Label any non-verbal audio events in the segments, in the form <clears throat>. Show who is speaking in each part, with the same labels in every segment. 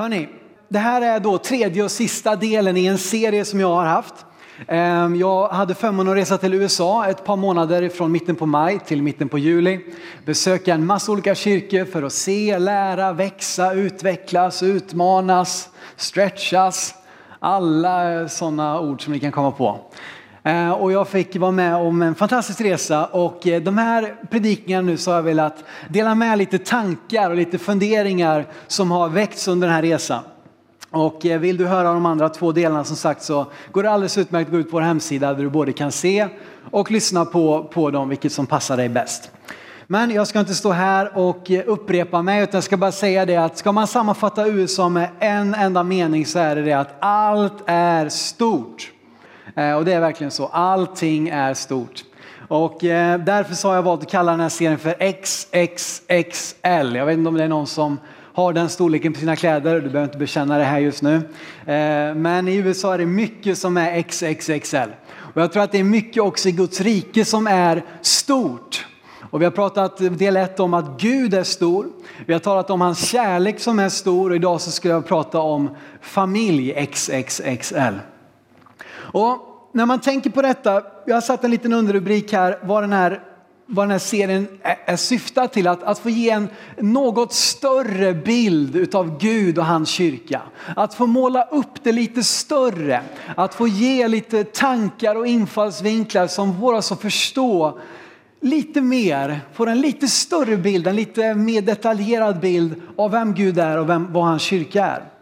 Speaker 1: Hörni, det här är då tredje och sista delen i en serie som jag har haft. Ehm, jag hade förmånen att resa till USA ett par månader från mitten på maj till mitten på juli. Besöka en massa olika kyrkor för att se, lära, växa, utvecklas, utmanas, stretchas. Alla eh, sådana ord som ni kan komma på. Eh, och jag fick vara med om en fantastisk resa och eh, de här predikningarna nu så har jag velat dela med lite tankar och lite funderingar som har väckts under den här resan. Och eh, vill du höra de andra två delarna som sagt så går det alldeles utmärkt att gå ut på vår hemsida där du både kan se och lyssna på, på dem, vilket som passar dig bäst. Men jag ska inte stå här och upprepa mig utan jag ska bara säga det att ska man sammanfatta USA med en enda mening så är det det att allt är stort. Eh, och det är verkligen så, allting är stort. Och eh, därför så har jag valt att kalla den här serien för XXXL. Jag vet inte om det är någon som har den storleken på sina kläder. Du behöver inte bekänna det här just nu. Eh, men i USA är det mycket som är XXXL. Och jag tror att det är mycket också i Guds rike som är stort. Och vi har pratat del ett om att Gud är stor. Vi har talat om hans kärlek som är stor och idag så ska jag prata om familj XXXL. Och när man tänker på detta, jag har satt en liten underrubrik här, vad den här vad den här serien är syftar till, att, att få ge en något större bild utav Gud och hans kyrka. Att få måla upp det lite större, att få ge lite tankar och infallsvinklar som får oss att förstå lite mer, få en lite större bild, en lite mer detaljerad bild av vem Gud är och vem, vad hans kyrka är.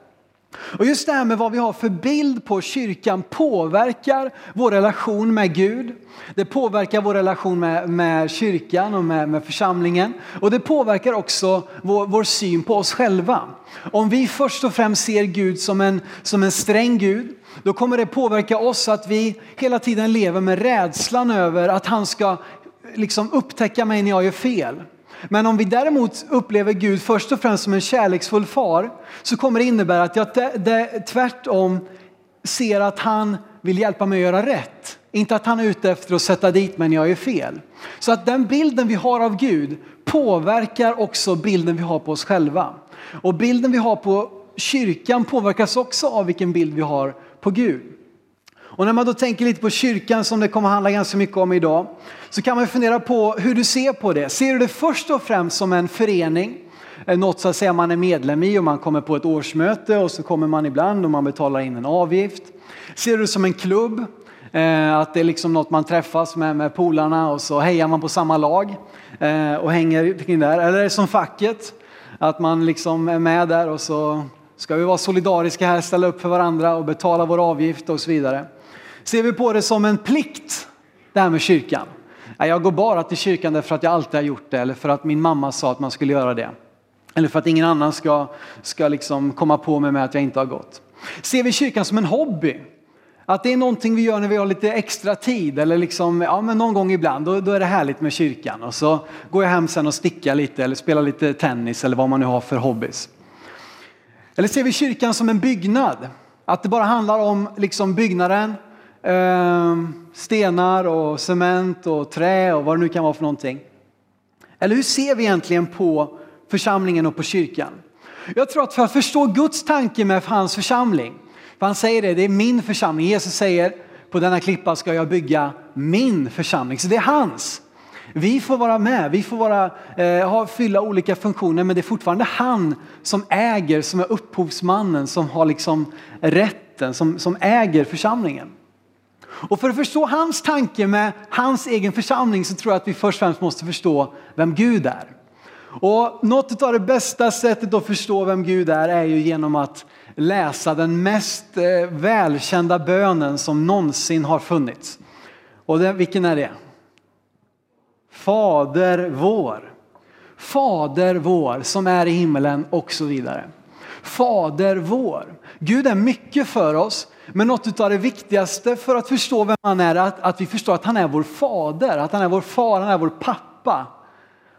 Speaker 1: Och just det här med vad vi har för bild på kyrkan påverkar vår relation med Gud. Det påverkar vår relation med, med kyrkan och med, med, församlingen. Och det påverkar också vår, vår, syn på oss själva. Om vi först och främst ser Gud som en, som en sträng Gud, då kommer det påverka oss att vi hela tiden lever med rädslan över att han ska liksom upptäcka mig när jag gör fel. Men om vi däremot upplever Gud först och främst som en kärleksfull far så kommer det innebära att jag tvärtom ser att han vill hjälpa mig att göra rätt. Inte att han är ute efter att sätta dit mig när jag är fel. Så att den bilden vi har av Gud påverkar också bilden vi har på oss själva. Och bilden vi har på kyrkan påverkas också av vilken bild vi har på Gud. Och när man då tänker lite på kyrkan som det kommer att handla ganska mycket om idag så kan man fundera på hur du ser på det. Ser du det först och främst som en förening? Något så att säga man är medlem i och man kommer på ett årsmöte och så kommer man ibland och man betalar in en avgift. Ser du det som en klubb? Eh, att det är liksom något man träffas med, med polarna och så hejar man på samma lag eh, och hänger kring där. Eller är det som facket? Att man liksom är med där och så ska vi vara solidariska här, ställa upp för varandra och betala vår avgift och så vidare. Ser vi på det som en plikt, det här med kyrkan? Jag går bara till kyrkan därför att jag alltid har gjort det eller för att min mamma sa att man skulle göra det. Eller för att ingen annan ska, ska liksom komma på mig med att jag inte har gått. Ser vi kyrkan som en hobby? Att det är någonting vi gör när vi har lite extra tid eller liksom, ja, men någon gång ibland, då, då är det härligt med kyrkan. Och så går jag hem sen och stickar lite eller spelar lite tennis eller vad man nu har för hobbys. Eller ser vi kyrkan som en byggnad? Att det bara handlar om liksom byggnaden, Ehm, stenar och cement och trä och vad det nu kan vara för någonting. Eller hur ser vi egentligen på församlingen och på kyrkan? Jag tror att för att förstå Guds tanke med hans församling, för han säger det, det är min församling. Jesus säger på denna klippa ska jag bygga min församling, så det är hans. Vi får vara med, vi får vara, eh, ha, fylla olika funktioner men det är fortfarande han som äger, som är upphovsmannen, som har liksom rätten, som, som äger församlingen. Och för att förstå hans tanke med hans egen församling så tror jag att vi först och främst måste förstå vem Gud är. Och något av det bästa sättet att förstå vem Gud är är ju genom att läsa den mest eh, välkända bönen som någonsin har funnits. Och det, vilken är det? Fader vår. Fader vår som är i himmelen och så vidare. Fader vår. Gud är mycket för oss men något av det viktigaste för att förstå vem han är, är att, att vi förstår att han är vår fader, att han är vår far, han är vår pappa.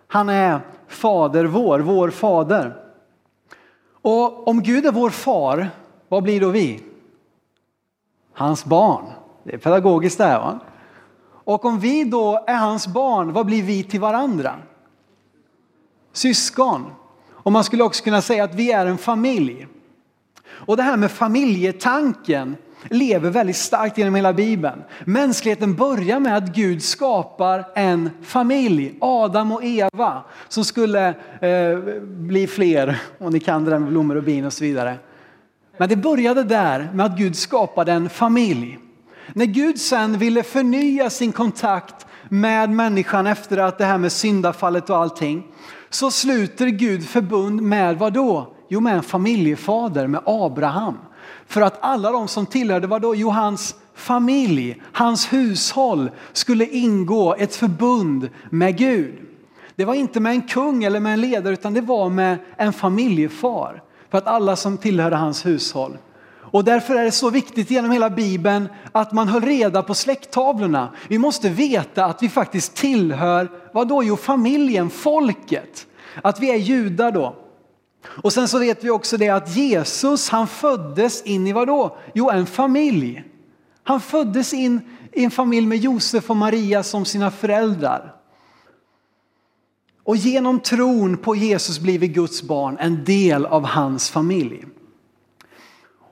Speaker 1: Han är fader vår, vår fader. Och om Gud är vår far, vad blir då vi? Hans barn. Det är pedagogiskt där va? Och om vi då är hans barn, vad blir vi till varandra? Syskon. Och man skulle också kunna säga att vi är en familj. Och det här med familjetanken lever väldigt starkt genom hela Bibeln. Mänskligheten börjar med att Gud skapar en familj, Adam och Eva, som skulle eh, bli fler. Och ni kan det där med blommor och bin och så vidare. Men det började där med att Gud skapade en familj. När Gud sen ville förnya sin kontakt med människan efter att det här med syndafallet och allting, så sluter Gud förbund med vad då? Jo, med en familjefader, med Abraham. För att alla de som tillhörde vadå? Jo, hans familj, hans hushåll skulle ingå ett förbund med Gud. Det var inte med en kung eller med en ledare utan det var med en familjefar. För att alla som tillhörde hans hushåll. Och därför är det så viktigt genom hela Bibeln att man höll reda på släkttavlorna. Vi måste veta att vi faktiskt tillhör, vad då? Jo, familjen, folket. Att vi är judar då. Och sen så vet vi också det att Jesus han föddes in i vad då? Jo, en familj. Han föddes in i en familj med Josef och Maria som sina föräldrar. Och genom tron på Jesus blir vi Guds barn, en del av hans familj.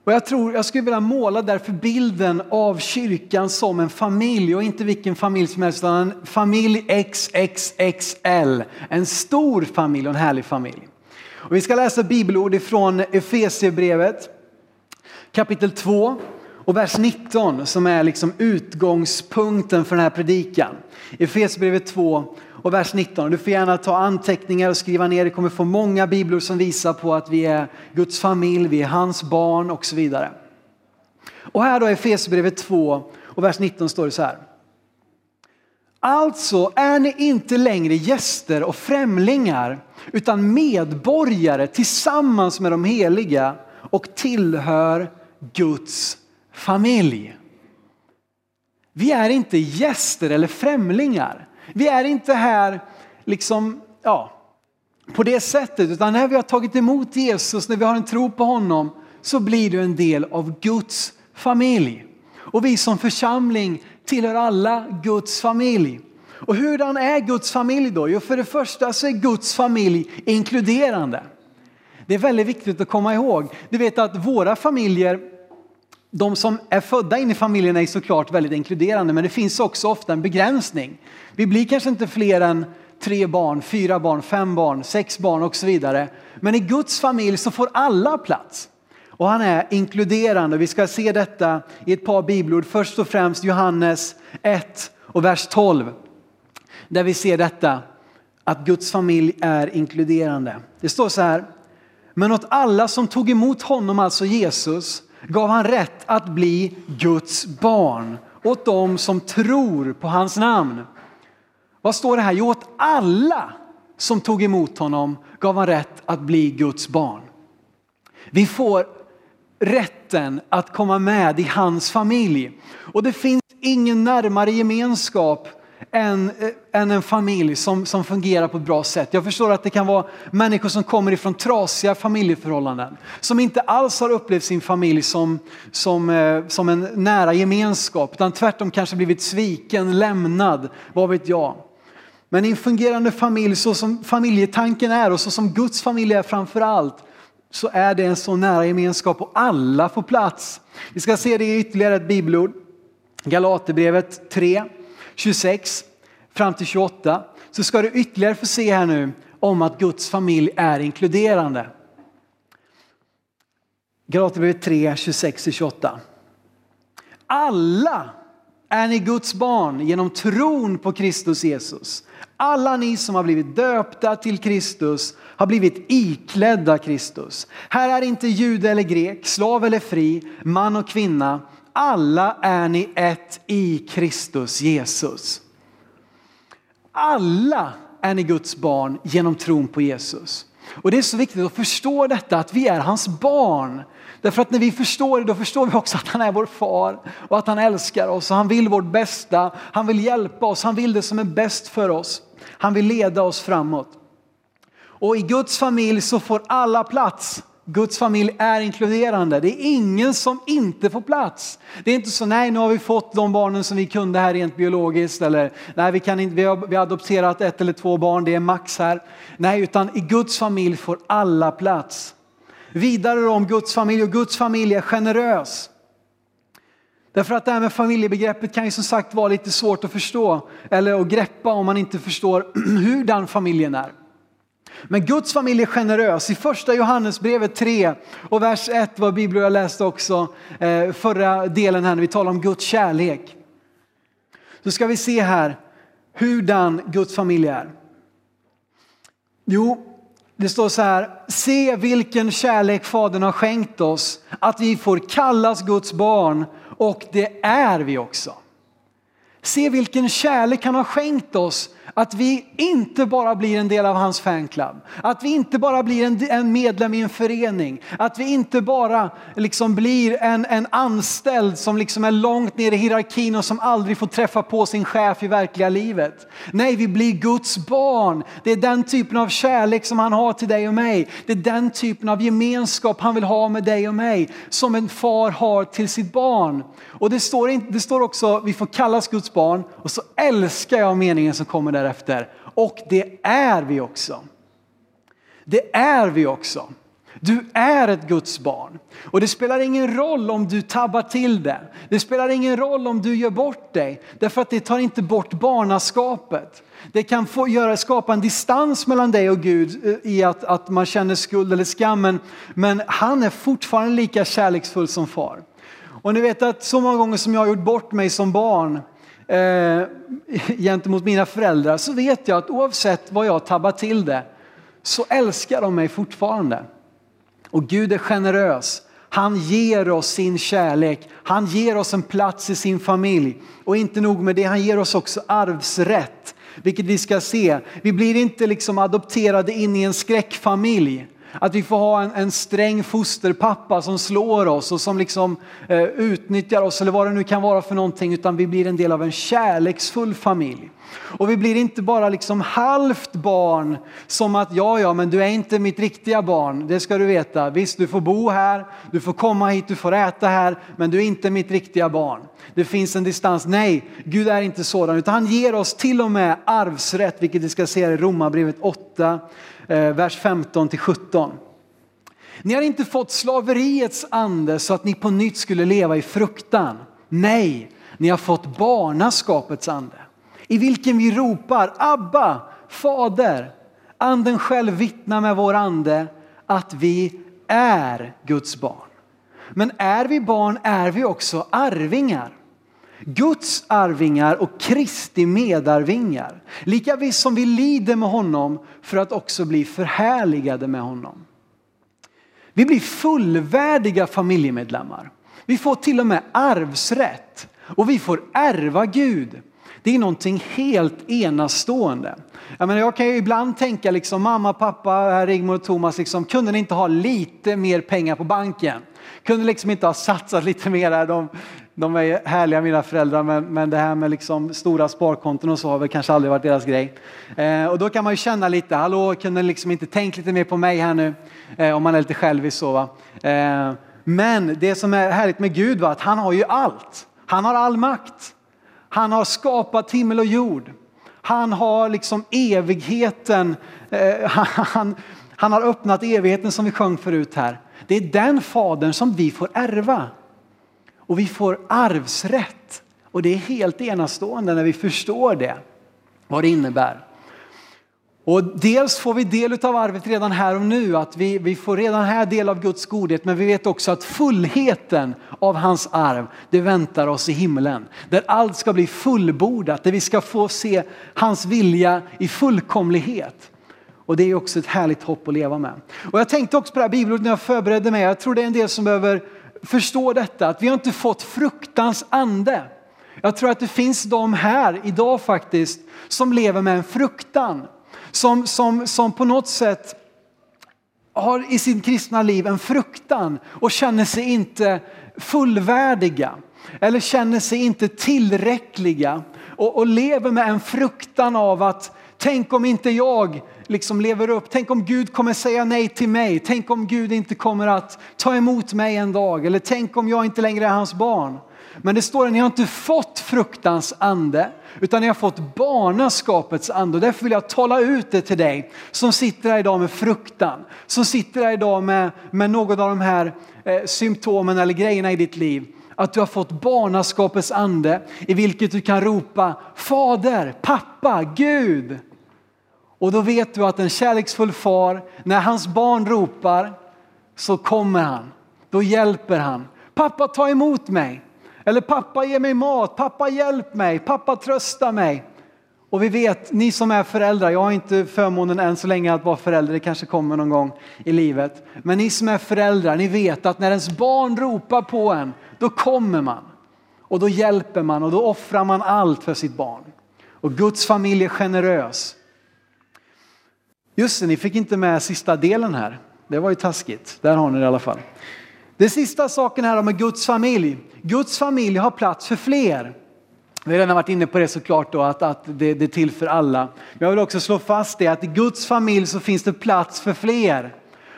Speaker 1: Och jag tror, jag skulle vilja måla därför bilden av kyrkan som en familj och inte vilken familj som helst utan en familj XXXL. En stor familj och en härlig familj. Och vi ska läsa bibelord ifrån Efesierbrevet kapitel 2 och vers 19 som är liksom utgångspunkten för den här predikan. Efesierbrevet 2 och vers 19. Du får gärna ta anteckningar och skriva ner. Du kommer få många bibelord som visar på att vi är Guds familj, vi är hans barn och så vidare. Och här då i Efesierbrevet 2 och vers 19 står det så här. Alltså är ni inte längre gäster och främlingar utan medborgare tillsammans med de heliga och tillhör Guds familj. Vi är inte gäster eller främlingar. Vi är inte här liksom, ja, på det sättet, utan när vi har tagit emot Jesus, när vi har en tro på honom, så blir du en del av Guds familj. Och vi som församling tillhör alla Guds familj. Och hurdan är Guds familj då? Jo, för det första så är Guds familj inkluderande. Det är väldigt viktigt att komma ihåg. Du vet att våra familjer, de som är födda in i familjen är såklart väldigt inkluderande, men det finns också ofta en begränsning. Vi blir kanske inte fler än tre barn, fyra barn, fem barn, sex barn och så vidare. Men i Guds familj så får alla plats. Och han är inkluderande. Vi ska se detta i ett par bibelord. Först och främst Johannes 1 och vers 12. Där vi ser detta att Guds familj är inkluderande. Det står så här. Men åt alla som tog emot honom, alltså Jesus, gav han rätt att bli Guds barn. Åt dem som tror på hans namn. Vad står det här? Jo, åt alla som tog emot honom gav han rätt att bli Guds barn. Vi får rätten att komma med i hans familj. Och det finns ingen närmare gemenskap än, eh, än en familj som, som fungerar på ett bra sätt. Jag förstår att det kan vara människor som kommer ifrån trasiga familjeförhållanden. Som inte alls har upplevt sin familj som, som, eh, som en nära gemenskap. Utan tvärtom kanske blivit sviken, lämnad, vad vet jag. Men i en fungerande familj så som familjetanken är och så som Guds familj är framför allt så är det en så nära gemenskap och alla får plats. Vi ska se det i ytterligare ett bibelord. Galaterbrevet 3, 26 fram till 28. Så ska du ytterligare få se här nu om att Guds familj är inkluderande. Galaterbrevet 3, 26 28. Alla är ni Guds barn genom tron på Kristus Jesus. Alla ni som har blivit döpta till Kristus har blivit iklädda Kristus. Här är inte jude eller grek, slav eller fri, man och kvinna. Alla är ni ett i Kristus Jesus. Alla är ni Guds barn genom tron på Jesus. Och det är så viktigt att förstå detta att vi är hans barn. Därför att när vi förstår det, då förstår vi också att han är vår far och att han älskar oss och han vill vårt bästa. Han vill hjälpa oss, han vill det som är bäst för oss. Han vill leda oss framåt. Och i Guds familj så får alla plats. Guds familj är inkluderande. Det är ingen som inte får plats. Det är inte så, nej nu har vi fått de barnen som vi kunde här rent biologiskt eller nej vi, kan inte, vi, har, vi har adopterat ett eller två barn, det är max här. Nej, utan i Guds familj får alla plats vidare om Guds familj och Guds familj är generös. Därför att det här med familjebegreppet kan ju som sagt vara lite svårt att förstå eller att greppa om man inte förstår <clears throat> hur den familjen är. Men Guds familj är generös. I första Johannesbrevet 3 och vers 1 var bibeln jag läste också eh, förra delen här när vi talar om Guds kärlek. Så ska vi se här hurdan Guds familj är. Jo, det står så här, se vilken kärlek Fadern har skänkt oss, att vi får kallas Guds barn och det är vi också. Se vilken kärlek han har skänkt oss att vi inte bara blir en del av hans fanclub, att vi inte bara blir en, medlem i en förening, att vi inte bara liksom blir en, en anställd som liksom är långt ner i hierarkin och som aldrig får träffa på sin chef i verkliga livet. Nej, vi blir Guds barn. Det är den typen av kärlek som han har till dig och mig. Det är den typen av gemenskap han vill ha med dig och mig som en far har till sitt barn. Och det står, det står också, vi får kallas Guds barn och så älskar jag meningen som kommer därefter. Och det är vi också. Det är vi också. Du är ett Guds barn. Och det spelar ingen roll om du tabbar till det. Det spelar ingen roll om du gör bort dig. Därför att det tar inte bort barnaskapet. Det kan få göra, skapa en distans mellan dig och Gud eh, i att, att man känner skuld eller skam. Men, men han är fortfarande lika kärleksfull som far. Och ni vet att så många gånger som jag har gjort bort mig som barn eh, <laughs> gentemot mina föräldrar så vet jag att oavsett vad jag tabbar till det så älskar de mig fortfarande. Och Gud är generös. Han ger oss sin kärlek. Han ger oss en plats i sin familj. Och inte nog med det, han ger oss också arvsrätt. Vilket vi ska se. Vi blir inte liksom adopterade in i en skräckfamilj. Att vi får ha en, en sträng fosterpappa som slår oss och som liksom eh, utnyttjar oss eller vad det nu kan vara för någonting utan vi blir en del av en kärleksfull familj. Och vi blir inte bara liksom halvt barn som att ja, ja, men du är inte mitt riktiga barn. Det ska du veta. Visst, du får bo här, du får komma hit, du får äta här, men du är inte mitt riktiga barn. Det finns en distans. Nej, Gud är inte sådan, utan han ger oss till och med arvsrätt, vilket vi ska se i Romarbrevet 8, eh, vers 15 till 17. Ni har inte fått slaveriets ande så att ni på nytt skulle leva i fruktan. Nej, ni har fått barnaskapets ande i vilken vi ropar Abba, Fader. Anden själv vittnar med vår ande att vi är Guds barn. Men är vi barn är vi också arvingar. Guds arvingar och Kristi medarvingar. Lika visst som vi lider med honom för att också bli förhärligade med honom. Vi blir fullvärdiga familjemedlemmar. Vi får till och med arvsrätt och vi får ärva Gud. Det är någonting helt enastående. Jag, menar, jag kan ju ibland tänka liksom mamma, pappa, Rigmor och Thomas, liksom, kunde ni inte ha lite mer pengar på banken? Kunde liksom inte ha satsat lite mer? De, de är härliga mina föräldrar men, men det här med liksom stora sparkonton och så har väl kanske aldrig varit deras grej. Eh, och då kan man ju känna lite, hallå kunde liksom inte tänkt lite mer på mig här nu? Eh, om man är lite självisk så va. Eh, men det som är härligt med Gud var att han har ju allt. Han har all makt. Han har skapat himmel och jord. Han har liksom evigheten. Eh, <laughs> han, han har öppnat evigheten som vi sjöng förut här. Det är den fadern som vi får ärva. Och vi får arvsrätt. Och det är helt enastående när vi förstår det, vad det innebär. Och dels får vi del av arvet redan här och nu, att vi, vi får redan här del av Guds godhet, men vi vet också att fullheten av hans arv, det väntar oss i himlen. Där allt ska bli fullbordat, där vi ska få se hans vilja i fullkomlighet. Och det är också ett härligt hopp att leva med. Och jag tänkte också på det här bibelordet när jag förberedde mig. Jag tror det är en del som behöver förstå detta, att vi har inte fått fruktans ande. Jag tror att det finns de här idag faktiskt som lever med en fruktan. Som, som, som på något sätt har i sin kristna liv en fruktan och känner sig inte fullvärdiga eller känner sig inte tillräckliga och, och lever med en fruktan av att tänk om inte jag liksom lever upp. Tänk om Gud kommer säga nej till mig. Tänk om Gud inte kommer att ta emot mig en dag. Eller tänk om jag inte längre är hans barn. Men det står att ni har inte fått fruktans ande, utan ni har fått barnaskapets ande. Och därför vill jag tala ut det till dig som sitter här idag med fruktan, som sitter här idag med, med något av de här eh, symptomen eller grejerna i ditt liv. Att du har fått barnaskapets ande i vilket du kan ropa Fader, pappa, Gud. Och då vet du att en kärleksfull far, när hans barn ropar så kommer han. Då hjälper han. Pappa ta emot mig. Eller pappa ge mig mat, pappa hjälp mig, pappa trösta mig. Och vi vet, ni som är föräldrar, jag har inte förmånen än så länge att vara förälder, det kanske kommer någon gång i livet. Men ni som är föräldrar, ni vet att när ens barn ropar på en, då kommer man. Och då hjälper man och då offrar man allt för sitt barn. Och Guds familj är generös. Just det, ni fick inte med sista delen här. Det var ju taskigt. Där har ni det i alla fall. Det sista saken här med Guds familj. Guds familj har plats för fler. Vi har redan varit inne på det såklart då, att, att det, det är till för alla. Jag vill också slå fast det att i Guds familj så finns det plats för fler.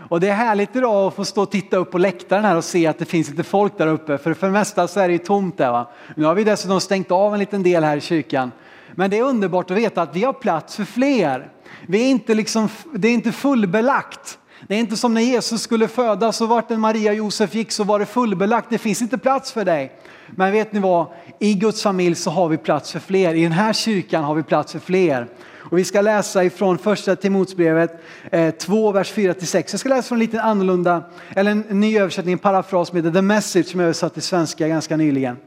Speaker 1: Och det är härligt idag att få stå och titta upp på läktaren här och se att det finns lite folk där uppe. För för det mesta så är det ju tomt där. Va? Nu har vi dessutom stängt av en liten del här i kyrkan. Men det är underbart att veta att vi har plats för fler. Vi är inte liksom, det är inte fullbelagt. Det är inte som när Jesus skulle födas och vart en Maria och Josef gick så var det fullbelagt. Det finns inte plats för dig. Men vet ni vad? I Guds familj så har vi plats för fler. I den här kyrkan har vi plats för fler. Och vi ska läsa ifrån första Timotsbrevet 2, eh, vers 4-6. Jag ska läsa från en liten annorlunda, eller en ny översättning, en parafras som heter The Message som jag översatt till svenska ganska nyligen.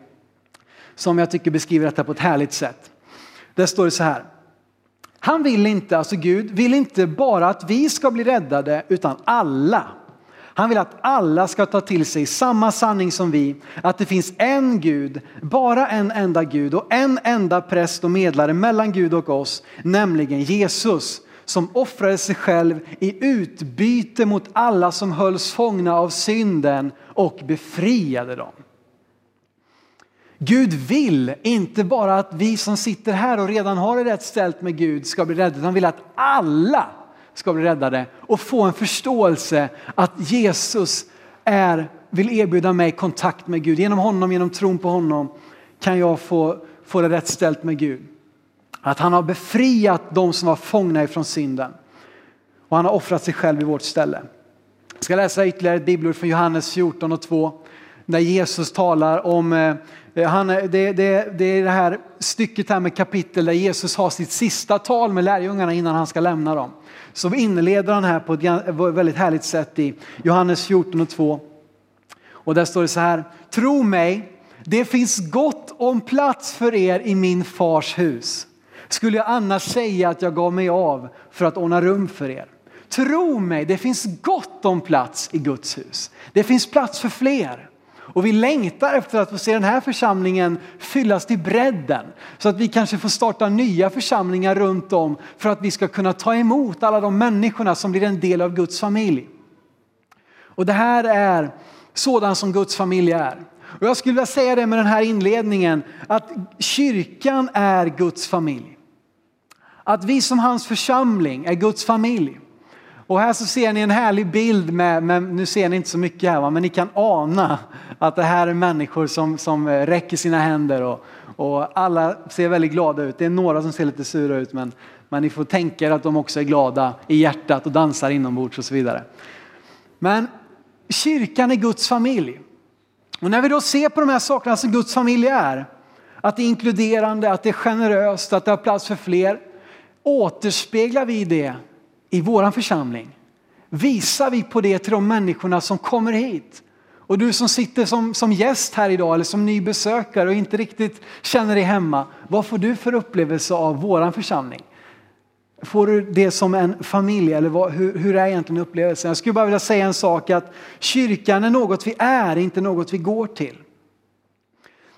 Speaker 1: Som jag tycker beskriver detta på ett härligt sätt. Där står det så här. Han vill inte, alltså Gud vill inte bara att vi ska bli räddade utan alla. Han vill att alla ska ta till sig samma sanning som vi, att det finns en Gud, bara en enda Gud och en enda präst och medlare mellan Gud och oss, nämligen Jesus som offrade sig själv i utbyte mot alla som hölls fångna av synden och befriade dem. Gud vill inte bara att vi som sitter här och redan har det rätt ställt med Gud ska bli räddade, han vill att alla ska bli räddade och få en förståelse att Jesus är, vill erbjuda mig kontakt med Gud. Genom honom, genom tron på honom kan jag få, få det rätt ställt med Gud. Att han har befriat de som var fångna ifrån synden. Och han har offrat sig själv i vårt ställe. Jag ska läsa ytterligare ett bibelord från Johannes 14 och 2 där Jesus talar om, eh, han, det, det, det är det här stycket här med kapitel där Jesus har sitt sista tal med lärjungarna innan han ska lämna dem. Så inleder han här på ett väldigt härligt sätt i Johannes 14 och 2. Och där står det så här, tro mig, det finns gott om plats för er i min fars hus. Skulle jag annars säga att jag gav mig av för att ordna rum för er? Tro mig, det finns gott om plats i Guds hus. Det finns plats för fler. Och vi längtar efter att få se den här församlingen fyllas till bredden. Så att vi kanske får starta nya församlingar runt om för att vi ska kunna ta emot alla de människorna som blir en del av Guds familj. Och det här är sådan som Guds familj är. Och jag skulle vilja säga det med den här inledningen att kyrkan är Guds familj. Att vi som hans församling är Guds familj. Och här så ser ni en härlig bild med, med nu ser ni inte så mycket här va? men ni kan ana att det här är människor som, som eh, räcker sina händer och, och alla ser väldigt glada ut. Det är några som ser lite sura ut men, men ni får tänka er att de också är glada i hjärtat och dansar inombords och så vidare. Men kyrkan är Guds familj. Och när vi då ser på de här sakerna som Guds familj är, att det är inkluderande, att det är generöst, att det har plats för fler, återspeglar vi det i vår församling? Visar vi på det till de människorna som kommer hit? Och du som sitter som, som gäst här idag eller som ny besökare och inte riktigt känner dig hemma. Vad får du för upplevelse av våran församling? Får du det som en familj eller vad, hur, hur är egentligen upplevelsen? Jag skulle bara vilja säga en sak att kyrkan är något vi är, inte något vi går till.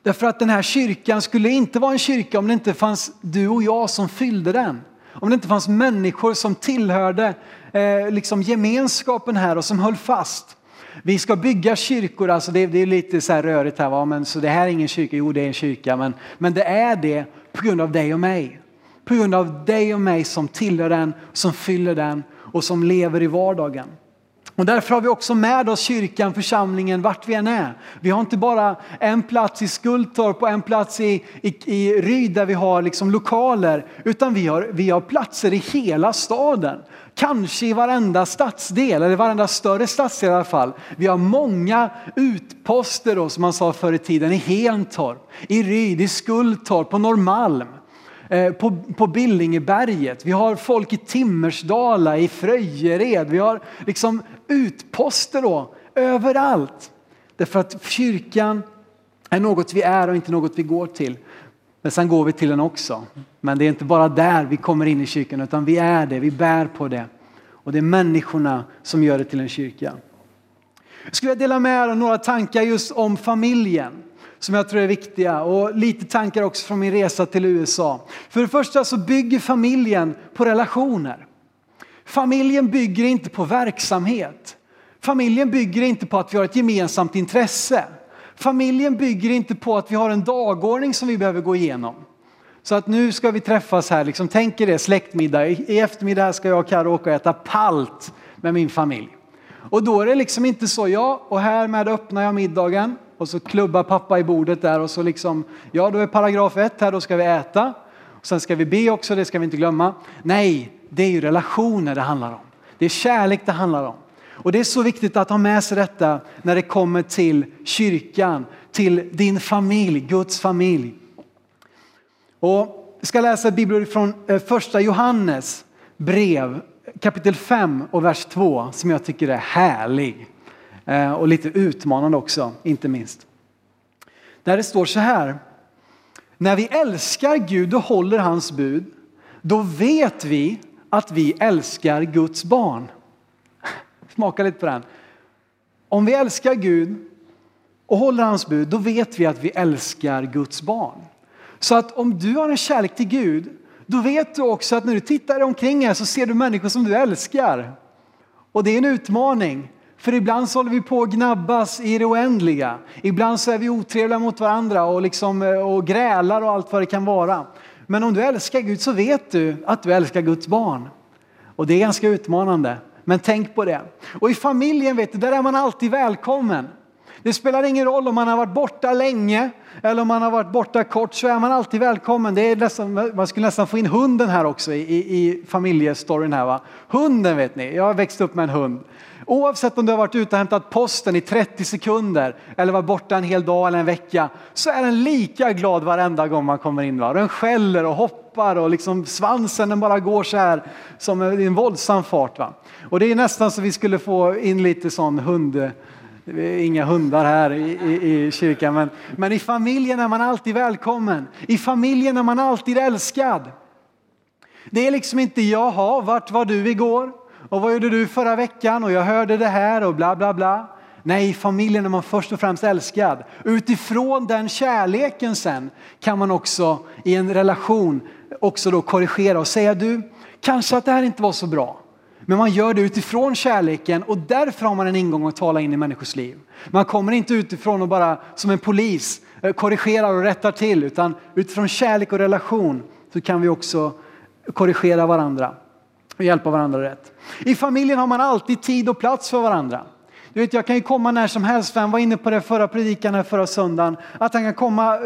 Speaker 1: Därför att den här kyrkan skulle inte vara en kyrka om det inte fanns du och jag som fyllde den. Om det inte fanns människor som tillhörde eh, liksom gemenskapen här och som höll fast. Vi ska bygga kyrkor, alltså det, det är lite så här rörigt här, va? Men, så det här är ingen kyrka, jo det är en kyrka, men, men det är det på grund av dig och mig. På grund av dig och mig som tillhör den, som fyller den och som lever i vardagen. Och därför har vi också med oss kyrkan, församlingen, vart vi än är. Vi har inte bara en plats i Skultorp och en plats i, i, i Ryd där vi har liksom lokaler, utan vi har, vi har platser i hela staden. Kanske i varenda stadsdel, eller varenda större stadsdel i alla fall. Vi har många utposter då, som man sa förr i tiden, i Hentorp, i Ryd, i Skultorp, på Norrmalm. Eh, på, på Billingeberget, vi har folk i Timmersdala, i Fröjered, vi har liksom utposter då, överallt. Därför att kyrkan är något vi är och inte något vi går till. Men sen går vi till den också. Men det är inte bara där vi kommer in i kyrkan utan vi är det, vi bär på det. Och det är människorna som gör det till en kyrka. Jag skulle vilja dela med er några tankar just om familjen som jag tror är viktiga och lite tankar också från min resa till USA. För det första så bygger familjen på relationer. Familjen bygger inte på verksamhet. Familjen bygger inte på att vi har ett gemensamt intresse. Familjen bygger inte på att vi har en dagordning som vi behöver gå igenom. Så att nu ska vi träffas här, liksom, tänk er det, släktmiddag. I eftermiddag ska jag och Karo åka och äta palt med min familj. Och då är det liksom inte så, ja, och härmed öppnar jag middagen och så klubbar pappa i bordet där och så liksom, ja då är paragraf ett här, då ska vi äta. Och sen ska vi be också, det ska vi inte glömma. Nej, det är ju relationer det handlar om. Det är kärlek det handlar om. Och det är så viktigt att ha med sig detta när det kommer till kyrkan, till din familj, Guds familj. Och jag ska läsa Bibeln från eh, första Johannes brev kapitel 5 och vers 2 som jag tycker är härlig. Eh, och lite utmanande också, inte minst. Där det står så här. När vi älskar Gud och håller hans bud, då vet vi att vi älskar Guds barn. <laughs> Smaka lite på den. Om vi älskar Gud och håller hans bud, då vet vi att vi älskar Guds barn. Så att om du har en kärlek till Gud, då vet du också att när du tittar omkring här så ser du människor som du älskar. Och det är en utmaning. För ibland så håller vi på att gnabbas i det oändliga. Ibland så är vi otrevliga mot varandra och, liksom, eh, och grälar och allt vad det kan vara. Men om du älskar Gud så vet du att du älskar Guds barn. Och det är ganska utmanande. Men tänk på det. Och i familjen vet du, där är man alltid välkommen. Det spelar ingen roll om man har varit borta länge eller om man har varit borta kort så är man alltid välkommen. Det är nästan, man skulle nästan få in hunden här också i, i, i familjestoryn här va. Hunden vet ni, jag har växt upp med en hund. Oavsett om du har varit ute och hämtat posten i 30 sekunder eller varit borta en hel dag eller en vecka så är den lika glad varenda gång man kommer in. Va? Den skäller och hoppar och liksom svansen den bara går så här som i en våldsam fart. Va? Och det är nästan så vi skulle få in lite sån hund Inga hundar här i, i, i, kyrkan, men, men i familjen är man alltid välkommen. I familjen är man alltid älskad. Det är liksom inte, jaha, vart var du igår? Och vad gjorde du förra veckan? Och jag hörde det här och bla bla bla. Nej, familjen är man först och främst älskad. Utifrån den kärleken sen kan man också i en relation också då korrigera och säga du, kanske att det här inte var så bra. Men man gör det utifrån kärleken och därför har man en ingång att tala in i människors liv. Man kommer inte utifrån och bara som en polis eh, korrigerar och rättar till utan utifrån kärlek och relation så kan vi också korrigera varandra och hjälpa varandra rätt. I familjen har man alltid tid och plats för varandra. Du vet, jag kan ju komma när som helst, Sven var inne på det förra predikan här förra söndagen, att han kan komma, eh,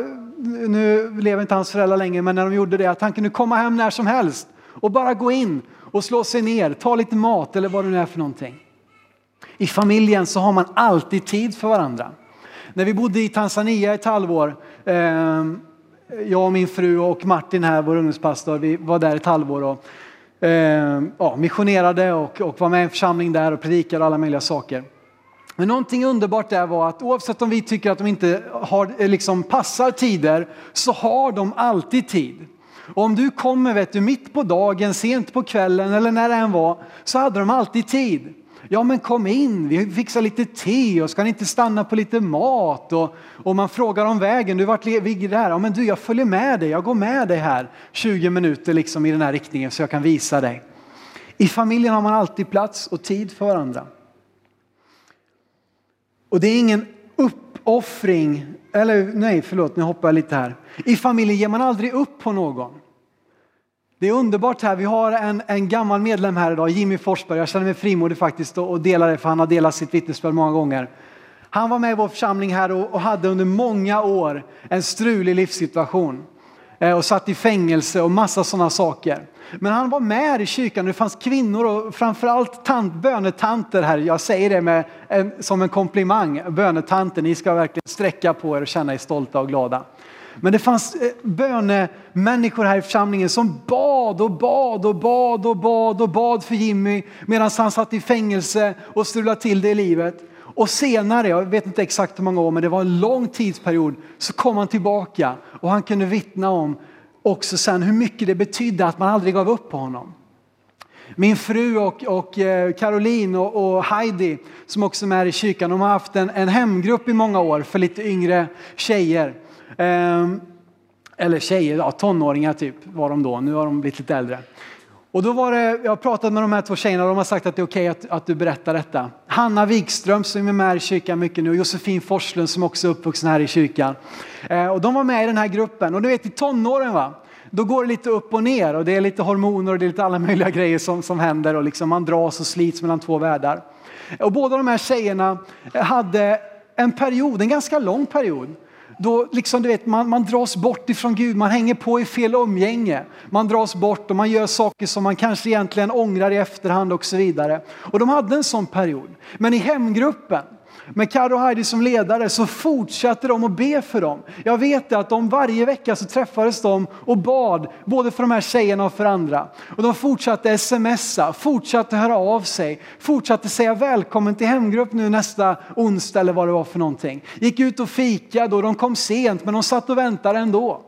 Speaker 1: nu lever inte hans föräldrar längre, men när de gjorde det, att han kunde komma hem när som helst och bara gå in och slå sig ner, ta lite mat eller vad det nu är för någonting. I familjen så har man alltid tid för varandra. När vi bodde i Tanzania ett halvår, eh, jag och min fru och Martin här, vår ungdomspastor, vi var där ett halvår och eh, ja, missionerade och, och var med i en församling där och predikade alla möjliga saker. Men någonting underbart där var att oavsett om vi tycker att de inte har, eh, liksom passar tider så har de alltid tid. Och om du kommer vet du, mitt på dagen, sent på kvällen eller när det än var så hade de alltid tid. Ja men kom in, vi fixar lite te och ska ni inte stanna på lite mat? Och, och man frågar om vägen, du vart ligger där? Ja men du jag följer med dig, jag går med dig här 20 minuter liksom i den här riktningen så jag kan visa dig. I familjen har man alltid plats och tid för varandra. Och det är ingen uppoffring, eller nej förlåt nu hoppar jag lite här. I familjen ger man aldrig upp på någon. Det är underbart här. Vi har en, en gammal medlem här idag, Jimmy Forsberg. Jag känner mig frimodig faktiskt och delar det för han har delat sitt vittnesbörd många gånger. Han var med i vår församling här och, och hade under många år en strulig livssituation eh, och satt i fängelse och massa sådana saker. Men han var med i kyrkan det fanns kvinnor och framförallt tant, bönetanter här. Jag säger det med en, som en komplimang. Bönetanter, ni ska verkligen sträcka på er och känna er stolta och glada. Men det fanns eh, bönemänniskor här i församlingen som bad och bad och bad och bad och bad för Jimmy medan han satt i fängelse och strulade till det i livet. Och senare, jag vet inte exakt hur många år, men det var en lång tidsperiod, så kom han tillbaka och han kunde vittna om också sen hur mycket det betydde att man aldrig gav upp på honom. Min fru och, och eh, Caroline och, och, Heidi som också är med i kyrkan, de har haft en, en hemgrupp i många år för lite yngre tjejer. Ehm, eller tjejer, ja, tonåringar typ var de då, nu har de blivit lite äldre. Och då var det, jag har pratat med de här två tjejerna och de har sagt att det är okej okay att, att du berättar detta. Hanna Wikström som är med i kyrkan mycket nu och Josefin Forslund som också är uppvuxen här i kyrkan. Eh, och de var med i den här gruppen och du vet i tonåren va, då går det lite upp och ner och det är lite hormoner och det är lite alla möjliga grejer som, som händer och liksom man dras och slits mellan två världar. Och båda de här tjejerna hade en period, en ganska lång period, då liksom, du vet, man, man dras bort ifrån Gud, man hänger på i fel umgänge. Man dras bort och man gör saker som man kanske egentligen ångrar i efterhand och så vidare. Och de hade en sån period. Men i hemgruppen med Karo och Heidi som ledare så fortsatte de att be för dem. Jag vet att de varje vecka så träffades de och bad, både för de här tjejerna och för andra. Och de fortsatte smsa, fortsatte höra av sig, fortsatte säga välkommen till hemgrupp nu nästa onsdag eller vad det var för någonting. Gick ut och fikade och de kom sent men de satt och väntade ändå.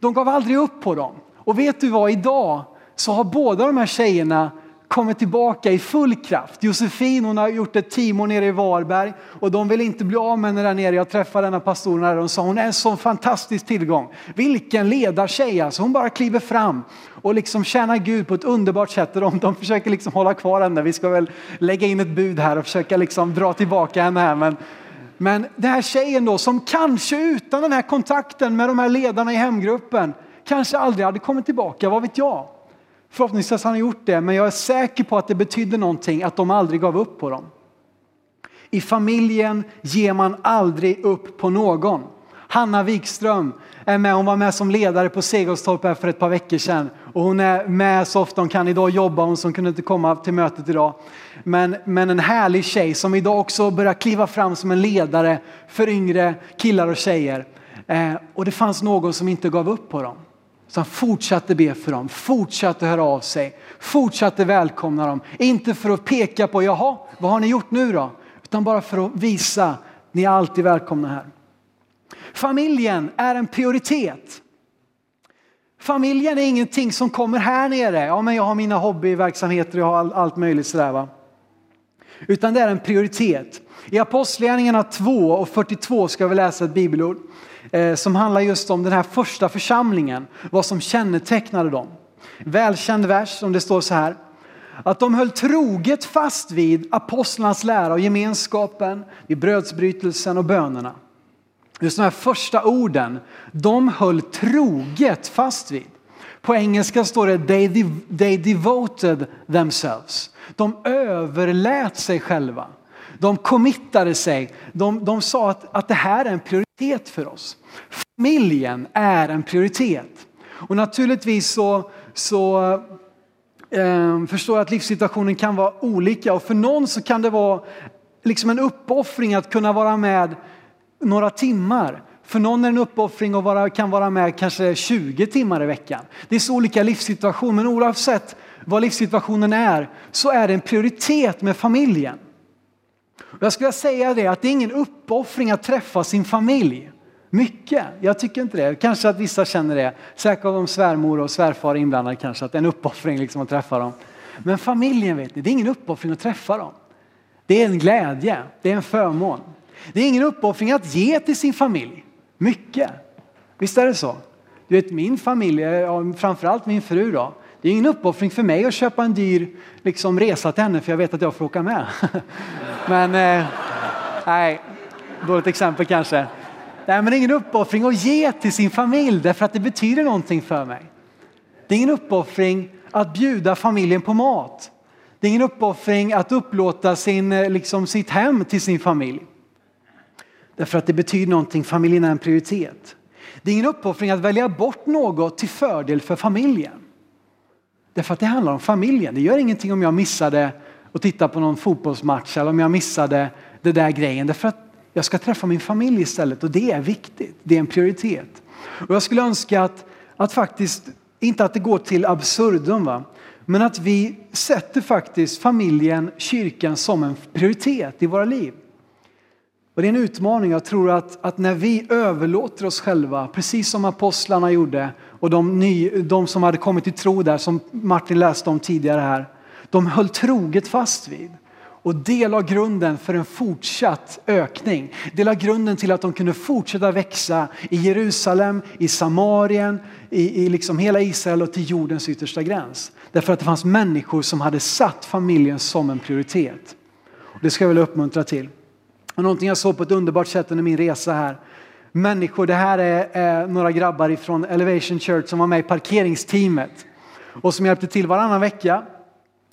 Speaker 1: De gav aldrig upp på dem. Och vet du vad, idag så har båda de här tjejerna kommer tillbaka i full kraft. Josefin hon har gjort ett team nere i Varberg och de vill inte bli av med henne där nere. Jag träffade denna pastorn här och sa hon är en sån fantastisk tillgång. Vilken ledartjej alltså. Hon bara kliver fram och liksom tjänar Gud på ett underbart sätt. De, de försöker liksom hålla kvar henne. Vi ska väl lägga in ett bud här och försöka liksom dra tillbaka henne här. Men, men den här tjejen då som kanske utan den här kontakten med de här ledarna i hemgruppen kanske aldrig hade kommit tillbaka, vad vet jag? Förhoppningsvis har han gjort det, men jag är säker på att det betydde någonting att de aldrig gav upp på dem. I familjen ger man aldrig upp på någon. Hanna Wikström är med, hon var med som ledare på Segelstorp för ett par veckor sedan och hon är med så ofta hon kan. Idag jobbar hon som kunde inte komma till mötet idag. Men, men en härlig tjej som idag också börjar kliva fram som en ledare för yngre killar och tjejer. Eh, och det fanns någon som inte gav upp på dem. Så han fortsatte be för dem, fortsatte höra av sig, fortsatte välkomna dem. Inte för att peka på, jaha, vad har ni gjort nu då? Utan bara för att visa, ni är alltid välkomna här. Familjen är en prioritet. Familjen är ingenting som kommer här nere. Ja, men jag har mina hobbyverksamheter, jag har allt möjligt sådär va. Utan det är en prioritet. I Apostlagärningarna 2 och 42 ska vi läsa ett bibelord. Eh, som handlar just om den här första församlingen, vad som kännetecknade dem. Välkänd vers som det står så här. Att de höll troget fast vid apostlarnas lära och gemenskapen, vid brödsbrytelsen och bönerna. Just de här första orden, de höll troget fast vid. På engelska står det they, they devoted themselves. De överlät sig själva. De committade sig. De, de sa att, att det här är en prioritet för oss. Familjen är en prioritet. Och naturligtvis så, så eh, förstår jag att livssituationen kan vara olika och för någon så kan det vara liksom en uppoffring att kunna vara med några timmar. För någon är det en uppoffring att vara, kan vara med kanske 20 timmar i veckan. Det är så olika livssituationer men oavsett vad livssituationen är så är det en prioritet med familjen. Jag skulle säga det att det är ingen uppoffring att träffa sin familj. Mycket, jag tycker inte det. Kanske att vissa känner det. Säkert om svärmor och svärfar är inblandade kanske att det är en uppoffring liksom att träffa dem. Men familjen vet ni, det är ingen uppoffring att träffa dem. Det är en glädje, det är en förmån. Det är ingen uppoffring att ge till sin familj. Mycket. Visst är det så? Du vet min familj, framförallt min fru då. Det är ingen uppoffring för mig att köpa en dyr liksom, resa till henne för jag vet att jag får åka med. <laughs> Men eh, nej, dåligt exempel kanske. Nej, men det är ingen uppoffring att ge till sin familj därför att det betyder någonting för mig. Det är ingen uppoffring att bjuda familjen på mat. Det är ingen uppoffring att upplåta sin, eh, liksom, sitt hem till sin familj. Därför att det betyder någonting, familjen är en prioritet. Det är ingen uppoffring att välja bort något till fördel för familjen. Därför att det handlar om familjen. Det gör ingenting om jag missade att titta på någon fotbollsmatch eller om jag missade det där grejen. Därför att jag ska träffa min familj istället och det är viktigt. Det är en prioritet. Och jag skulle önska att, att faktiskt, inte att det går till absurdum, va? men att vi sätter faktiskt familjen, kyrkan som en prioritet i våra liv. Och det är en utmaning. Jag tror att, att när vi överlåter oss själva, precis som apostlarna gjorde och de, ny, de som hade kommit till tro där, som Martin läste om tidigare här, de höll troget fast vid. Och det la grunden för en fortsatt ökning. Det la grunden till att de kunde fortsätta växa i Jerusalem, i Samarien, i, i liksom hela Israel och till jordens yttersta gräns. Därför att det fanns människor som hade satt familjen som en prioritet. Och det ska jag vilja uppmuntra till. Och någonting jag såg på ett underbart sätt under min resa här. Människor, det här är, är några grabbar från Elevation Church som var med i parkeringsteamet och som hjälpte till varannan vecka.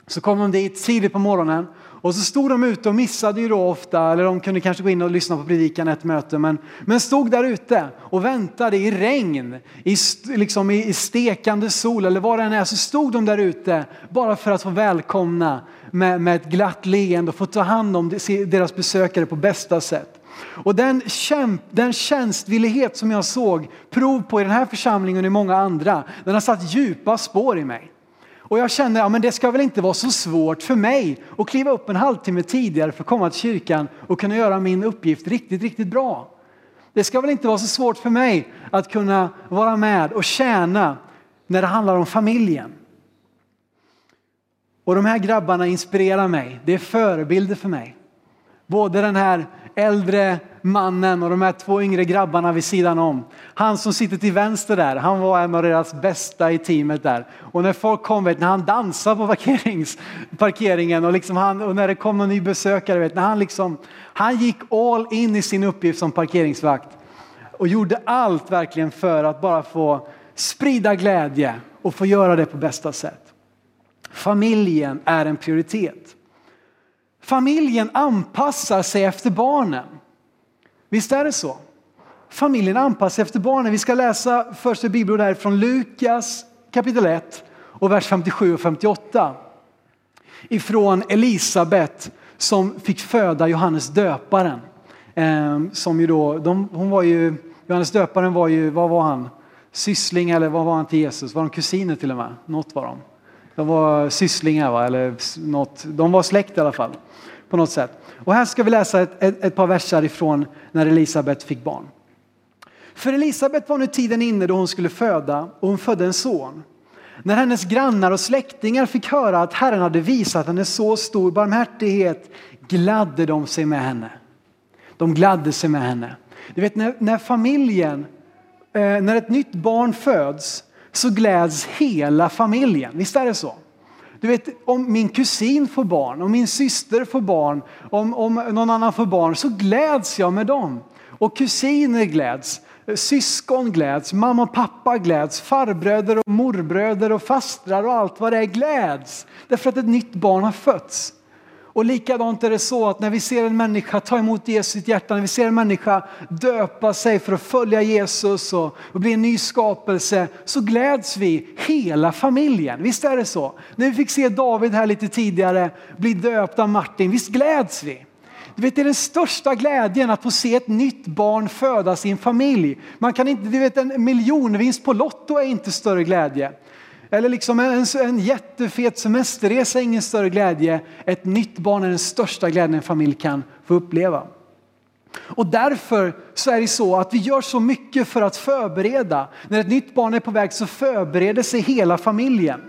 Speaker 1: Så kom de dit tidigt på morgonen och så stod de ute och missade ju då ofta, eller de kunde kanske gå in och lyssna på predikan ett möte, men, men stod där ute och väntade i regn, i, liksom i stekande sol eller vad det än är, så stod de där ute bara för att få välkomna med, med ett glatt leende och få ta hand om deras besökare på bästa sätt. Och den, kämp, den tjänstvillighet som jag såg prov på i den här församlingen och i många andra, den har satt djupa spår i mig. Och jag känner att ja, det ska väl inte vara så svårt för mig att kliva upp en halvtimme tidigare för att komma till kyrkan och kunna göra min uppgift riktigt, riktigt bra. Det ska väl inte vara så svårt för mig att kunna vara med och tjäna när det handlar om familjen. Och de här grabbarna inspirerar mig. Det är förebilder för mig. Både den här äldre mannen och de här två yngre grabbarna vid sidan om. Han som sitter till vänster där, han var en av deras bästa i teamet där. Och när folk kom, vet, när han dansade på parkerings, parkeringen och, liksom han, och när det kom någon ny besökare, vet, när han, liksom, han gick all in i sin uppgift som parkeringsvakt och gjorde allt verkligen för att bara få sprida glädje och få göra det på bästa sätt. Familjen är en prioritet. Familjen anpassar sig efter barnen. Visst är det så? Familjen anpassar sig efter barnen. Vi ska läsa första bibeln här från Lukas kapitel 1 och vers 57 och 58. Ifrån Elisabet som fick föda Johannes döparen. Ehm, som ju då, de, hon var ju, Johannes döparen var ju, vad var han? Syssling eller vad var han till Jesus? Var de kusiner till och med? Något var de. De var sysslingar va? eller något. De var släkt i alla fall på något sätt. Och här ska vi läsa ett, ett, ett par verser ifrån när Elisabet fick barn. För Elisabet var nu tiden inne då hon skulle föda och hon födde en son. När hennes grannar och släktingar fick höra att Herren hade visat henne så stor barmhärtighet gladde de sig med henne. De gladde sig med henne. Du vet när, när familjen, eh, när ett nytt barn föds så gläds hela familjen. Visst är det så? Du vet, om min kusin får barn, om min syster får barn, om, om någon annan får barn så gläds jag med dem. Och kusiner gläds, syskon gläds, mamma och pappa gläds, farbröder och morbröder och fastrar och allt vad det är gläds. Därför att ett nytt barn har fötts. Och likadant är det så att när vi ser en människa ta emot Jesus i sitt hjärta, när vi ser en människa döpa sig för att följa Jesus och, och bli en ny skapelse, så gläds vi hela familjen. Visst är det så? När vi fick se David här lite tidigare bli döpt av Martin, visst gläds vi? Du vet, det är den största glädjen att få se ett nytt barn födas i en familj. Man kan inte, du vet, en miljonvinst på Lotto är inte större glädje. Eller liksom en, en jättefet semesterresa är ingen större glädje. Ett nytt barn är den största glädjen en familj kan få uppleva. Och därför så är det så att vi gör så mycket för att förbereda. När ett nytt barn är på väg så förbereder sig hela familjen.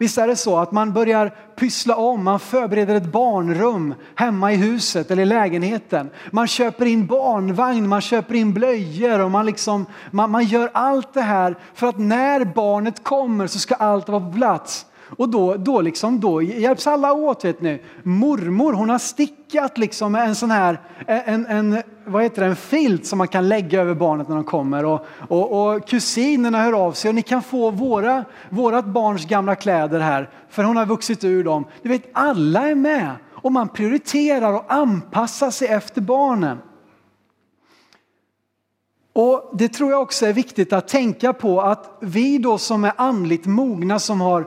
Speaker 1: Visst är det så att man börjar pyssla om, man förbereder ett barnrum hemma i huset eller i lägenheten. Man köper in barnvagn, man köper in blöjor och man, liksom, man, man gör allt det här för att när barnet kommer så ska allt vara på plats. Och då, då, liksom, då hjälps alla åt. Vet ni. Mormor hon har stickat liksom en sån här en, en, vad heter det, en filt som man kan lägga över barnet när de kommer. Och, och, och kusinerna hör av sig och ni kan få våra, vårat barns gamla kläder här för hon har vuxit ur dem. Du vet, alla är med och man prioriterar och anpassar sig efter barnen. Och Det tror jag också är viktigt att tänka på att vi då som är andligt mogna, som har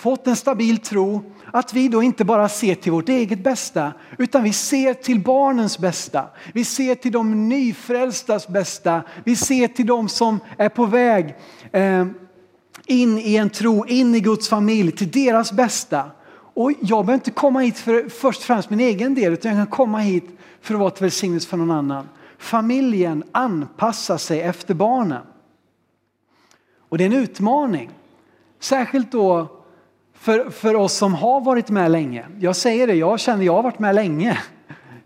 Speaker 1: fått en stabil tro, att vi då inte bara ser till vårt eget bästa, utan vi ser till barnens bästa. Vi ser till de nyfrälstas bästa. Vi ser till de som är på väg eh, in i en tro, in i Guds familj, till deras bästa. Och jag behöver inte komma hit för först och främst min egen del, utan jag kan komma hit för att vara till välsignelse för någon annan. Familjen anpassar sig efter barnen. Och det är en utmaning. Särskilt då för, för oss som har varit med länge. Jag säger det, jag känner jag har varit med länge.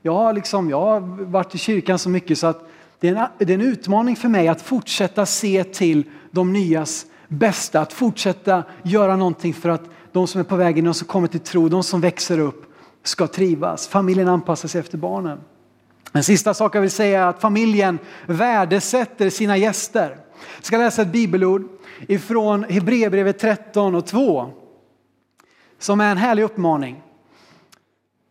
Speaker 1: Jag har, liksom, jag har varit i kyrkan så mycket så att det är, en, det är en utmaning för mig att fortsätta se till de nyas bästa. Att fortsätta göra någonting för att de som är på väg in, de som kommer till tro, de som växer upp ska trivas. Familjen anpassar sig efter barnen. En sista sak jag vill säga är att familjen värdesätter sina gäster. Jag ska läsa ett bibelord ifrån Hebreerbrevet 13 och 2 som är en härlig uppmaning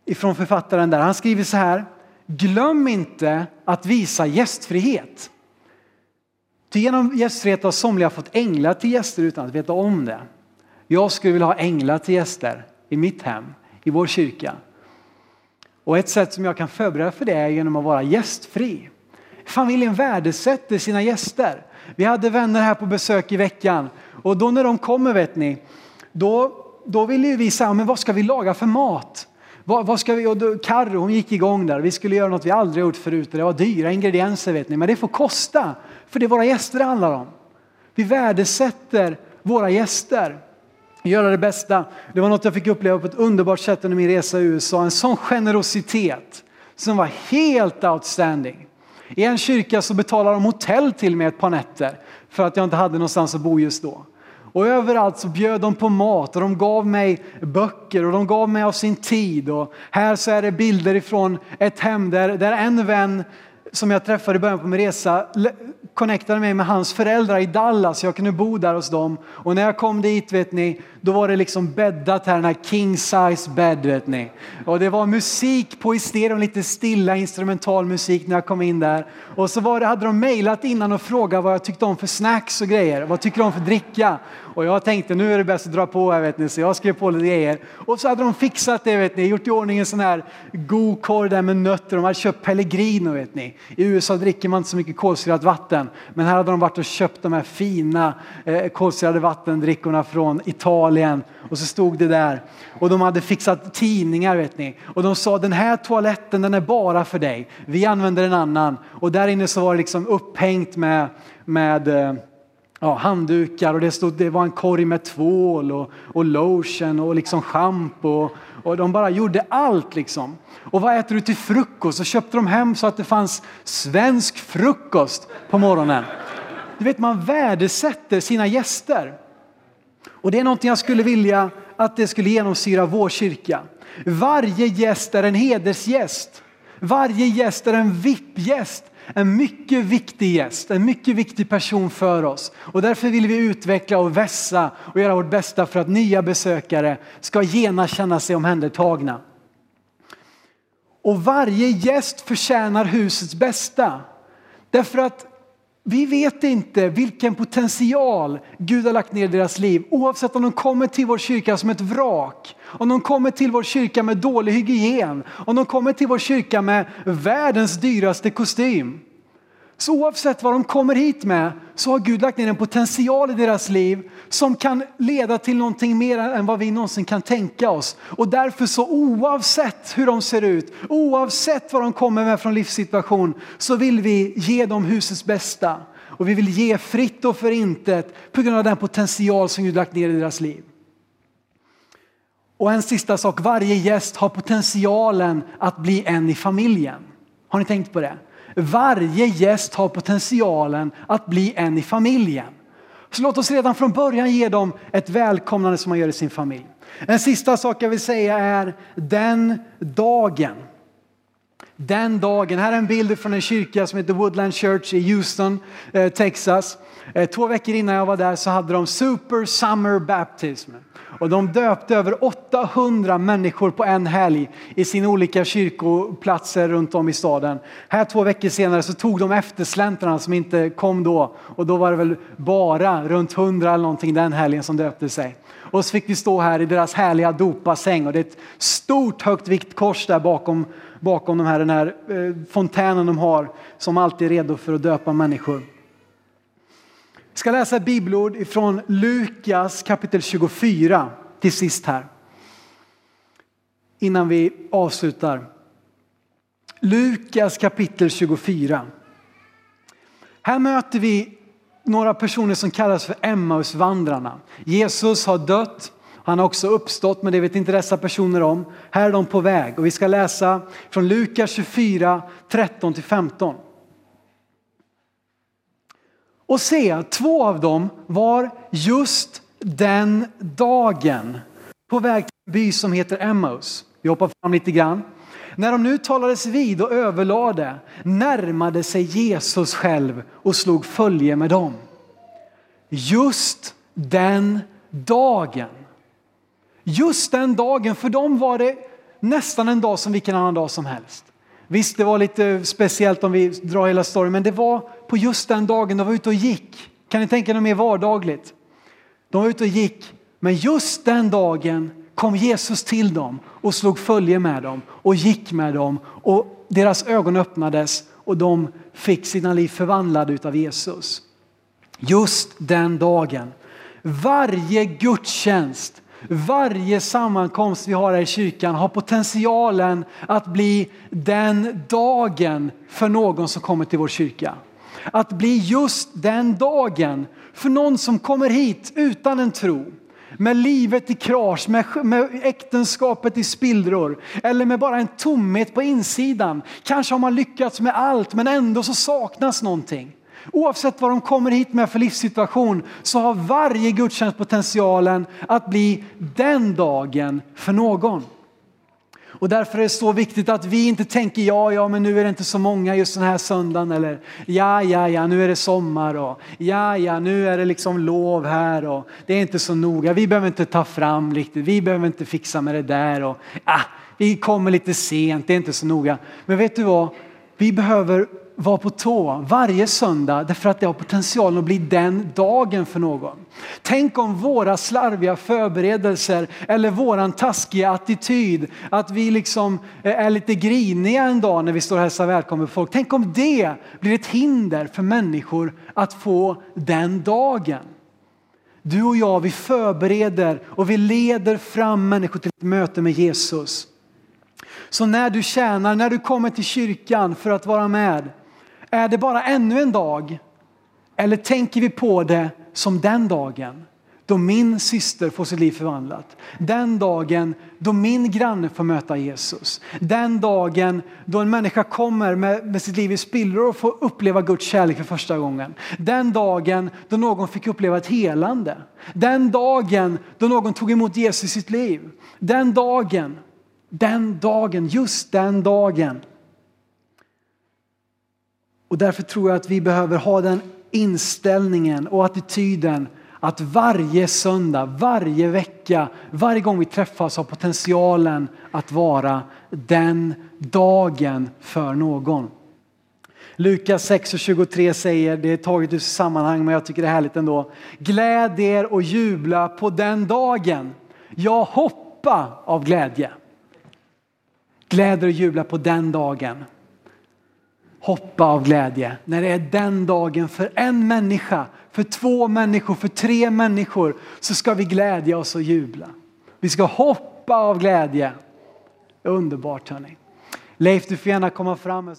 Speaker 1: ifrån författaren där. Han skriver så här. Glöm inte att visa gästfrihet. Ty genom gästfrihet har somliga fått änglar till gäster utan att veta om det. Jag skulle vilja ha änglar till gäster i mitt hem, i vår kyrka. Och ett sätt som jag kan förbereda för det är genom att vara gästfri. Familjen värdesätter sina gäster. Vi hade vänner här på besök i veckan och då när de kommer vet ni, då, då ville ju vi säga, men vad ska vi laga för mat? Vad, vad ska vi, och då, Karro hon gick igång där, vi skulle göra något vi aldrig gjort förut det var dyra ingredienser vet ni, men det får kosta för det är våra gäster det handlar om. Vi värdesätter våra gäster göra det bästa. Det var något jag fick uppleva på ett underbart sätt under min resa i USA. En sån generositet som var helt outstanding. I en kyrka så betalade de hotell till mig ett par nätter för att jag inte hade någonstans att bo just då. Och överallt så bjöd de på mat och de gav mig böcker och de gav mig av sin tid. Och här så är det bilder ifrån ett hem där, där en vän som jag träffade i början på min resa connectade mig med hans föräldrar i Dallas. Jag kunde bo där hos dem. Och när jag kom dit vet ni, då var det liksom bäddat här, den här king size bed vet ni. Och det var musik på i lite stilla instrumental musik när jag kom in där. Och så var det, hade de mejlat innan och frågat vad jag tyckte om för snacks och grejer. Vad tycker de om för dricka? Och jag tänkte nu är det bäst att dra på här vet ni, så jag skrev på lite grejer. Och så hade de fixat det vet ni, gjort i ordning en sån här god korg där med nötter. De hade köpt Pellegrino vet ni. I USA dricker man inte så mycket kolsyrat vatten. Men här hade de varit och köpt de här fina eh, kolsyrade vattendrickorna från Italien. Och så stod det där. Och de hade fixat tidningar vet ni. Och de sa den här toaletten den är bara för dig. Vi använder en annan. Och där inne så var det liksom upphängt med, med eh, ja, handdukar och det, stod, det var en korg med tvål och, och lotion och liksom schampo. Och de bara gjorde allt liksom. Och vad äter du till frukost? Så köpte de hem så att det fanns svensk frukost på morgonen. Du vet, man värdesätter sina gäster. Och det är någonting jag skulle vilja att det skulle genomsyra vår kyrka. Varje gäst är en hedersgäst. Varje gäst är en VIP-gäst. En mycket viktig gäst, en mycket viktig person för oss. Och därför vill vi utveckla och vässa och göra vårt bästa för att nya besökare ska genast känna sig omhändertagna. Och varje gäst förtjänar husets bästa. Därför att vi vet inte vilken potential Gud har lagt ner i deras liv. Oavsett om de kommer till vår kyrka som ett vrak, om de kommer till vår kyrka med dålig hygien, om de kommer till vår kyrka med världens dyraste kostym. Så oavsett vad de kommer hit med så har Gud lagt ner en potential i deras liv som kan leda till någonting mer än vad vi någonsin kan tänka oss. Och därför så oavsett hur de ser ut, oavsett vad de kommer med från livssituation så vill vi ge dem husets bästa. Och vi vill ge fritt och för intet på grund av den potential som Gud lagt ner i deras liv. Och en sista sak, varje gäst har potentialen att bli en i familjen. Har ni tänkt på det? Varje gäst har potentialen att bli en i familjen. Så låt oss redan från början ge dem ett välkomnande som man gör i sin familj. En sista sak jag vill säga är den dagen. Den dagen. Här är en bild från en kyrka som heter Woodland Church i Houston, eh, Texas. Eh, två veckor innan jag var där så hade de Super Summer Baptism. Och de döpte över 800 människor på en helg i sina olika kyrkoplatser runt om i staden. Här två veckor senare så tog de eftersläntrarna som inte kom då och då var det väl bara runt 100 eller någonting den helgen som döpte sig. Och så fick vi stå här i deras härliga dopassäng och det är ett stort högt vikt kors där bakom, bakom de här, den här eh, fontänen de har som alltid är redo för att döpa människor. Jag ska läsa ett bibelord från Lukas kapitel 24 till sist här. Innan vi avslutar. Lukas kapitel 24. Här möter vi några personer som kallas för Emmausvandrarna. Jesus har dött, han har också uppstått, men det vet inte dessa personer om. Här är de på väg och vi ska läsa från Lukas 24, 13 till 15. Och se, två av dem var just den dagen på väg till en by som heter Emmaus. Vi hoppar fram lite grann. När de nu talades vid och överlade närmade sig Jesus själv och slog följe med dem. Just den dagen. Just den dagen, för dem var det nästan en dag som vilken annan dag som helst. Visst, det var lite speciellt om vi drar hela storyn, men det var på just den dagen de var ute och gick. Kan ni tänka er något mer vardagligt? De var ute och gick, men just den dagen kom Jesus till dem och slog följe med dem och gick med dem och deras ögon öppnades och de fick sina liv förvandlade utav Jesus. Just den dagen. Varje gudstjänst varje sammankomst vi har här i kyrkan har potentialen att bli den dagen för någon som kommer till vår kyrka. Att bli just den dagen för någon som kommer hit utan en tro med livet i krasch, med, med äktenskapet i spillror eller med bara en tomhet på insidan. Kanske har man lyckats med allt men ändå så saknas någonting. Oavsett vad de kommer hit med för livssituation så har varje gudstjänst potentialen att bli den dagen för någon. Och därför är det så viktigt att vi inte tänker ja, ja, men nu är det inte så många just den här söndagen eller ja, ja, ja, nu är det sommar och ja, ja, nu är det liksom lov här och det är inte så noga. Vi behöver inte ta fram riktigt. Vi behöver inte fixa med det där och ah, vi kommer lite sent. Det är inte så noga. Men vet du vad? Vi behöver vara på tå varje söndag därför att det har potentialen att bli den dagen för någon. Tänk om våra slarviga förberedelser eller våran taskiga attityd, att vi liksom eh, är lite griniga en dag när vi står och hälsar välkommen folk. Tänk om det blir ett hinder för människor att få den dagen. Du och jag, vi förbereder och vi leder fram människor till ett möte med Jesus. Så när du tjänar, när du kommer till kyrkan för att vara med, är det bara ännu en dag? Eller tänker vi på det som den dagen då min syster får sitt liv förvandlat? Den dagen då min granne får möta Jesus? Den dagen då en människa kommer med, med sitt liv i spillror och får uppleva Guds kärlek för första gången? Den dagen då någon fick uppleva ett helande? Den dagen då någon tog emot Jesus i sitt liv? Den dagen, den dagen, just den dagen och därför tror jag att vi behöver ha den inställningen och attityden att varje söndag, varje vecka, varje gång vi träffas har potentialen att vara den dagen för någon. Lukas 6 och 23 säger, det är taget ur sammanhang men jag tycker det är härligt ändå. Gläd er och jubla på den dagen. Jag hoppa av glädje. Gläd er och jubla på den dagen hoppa av glädje när det är den dagen för en människa, för två människor, för tre människor så ska vi glädja oss och jubla. Vi ska hoppa av glädje. Underbart hörni. Leif, du får gärna komma fram.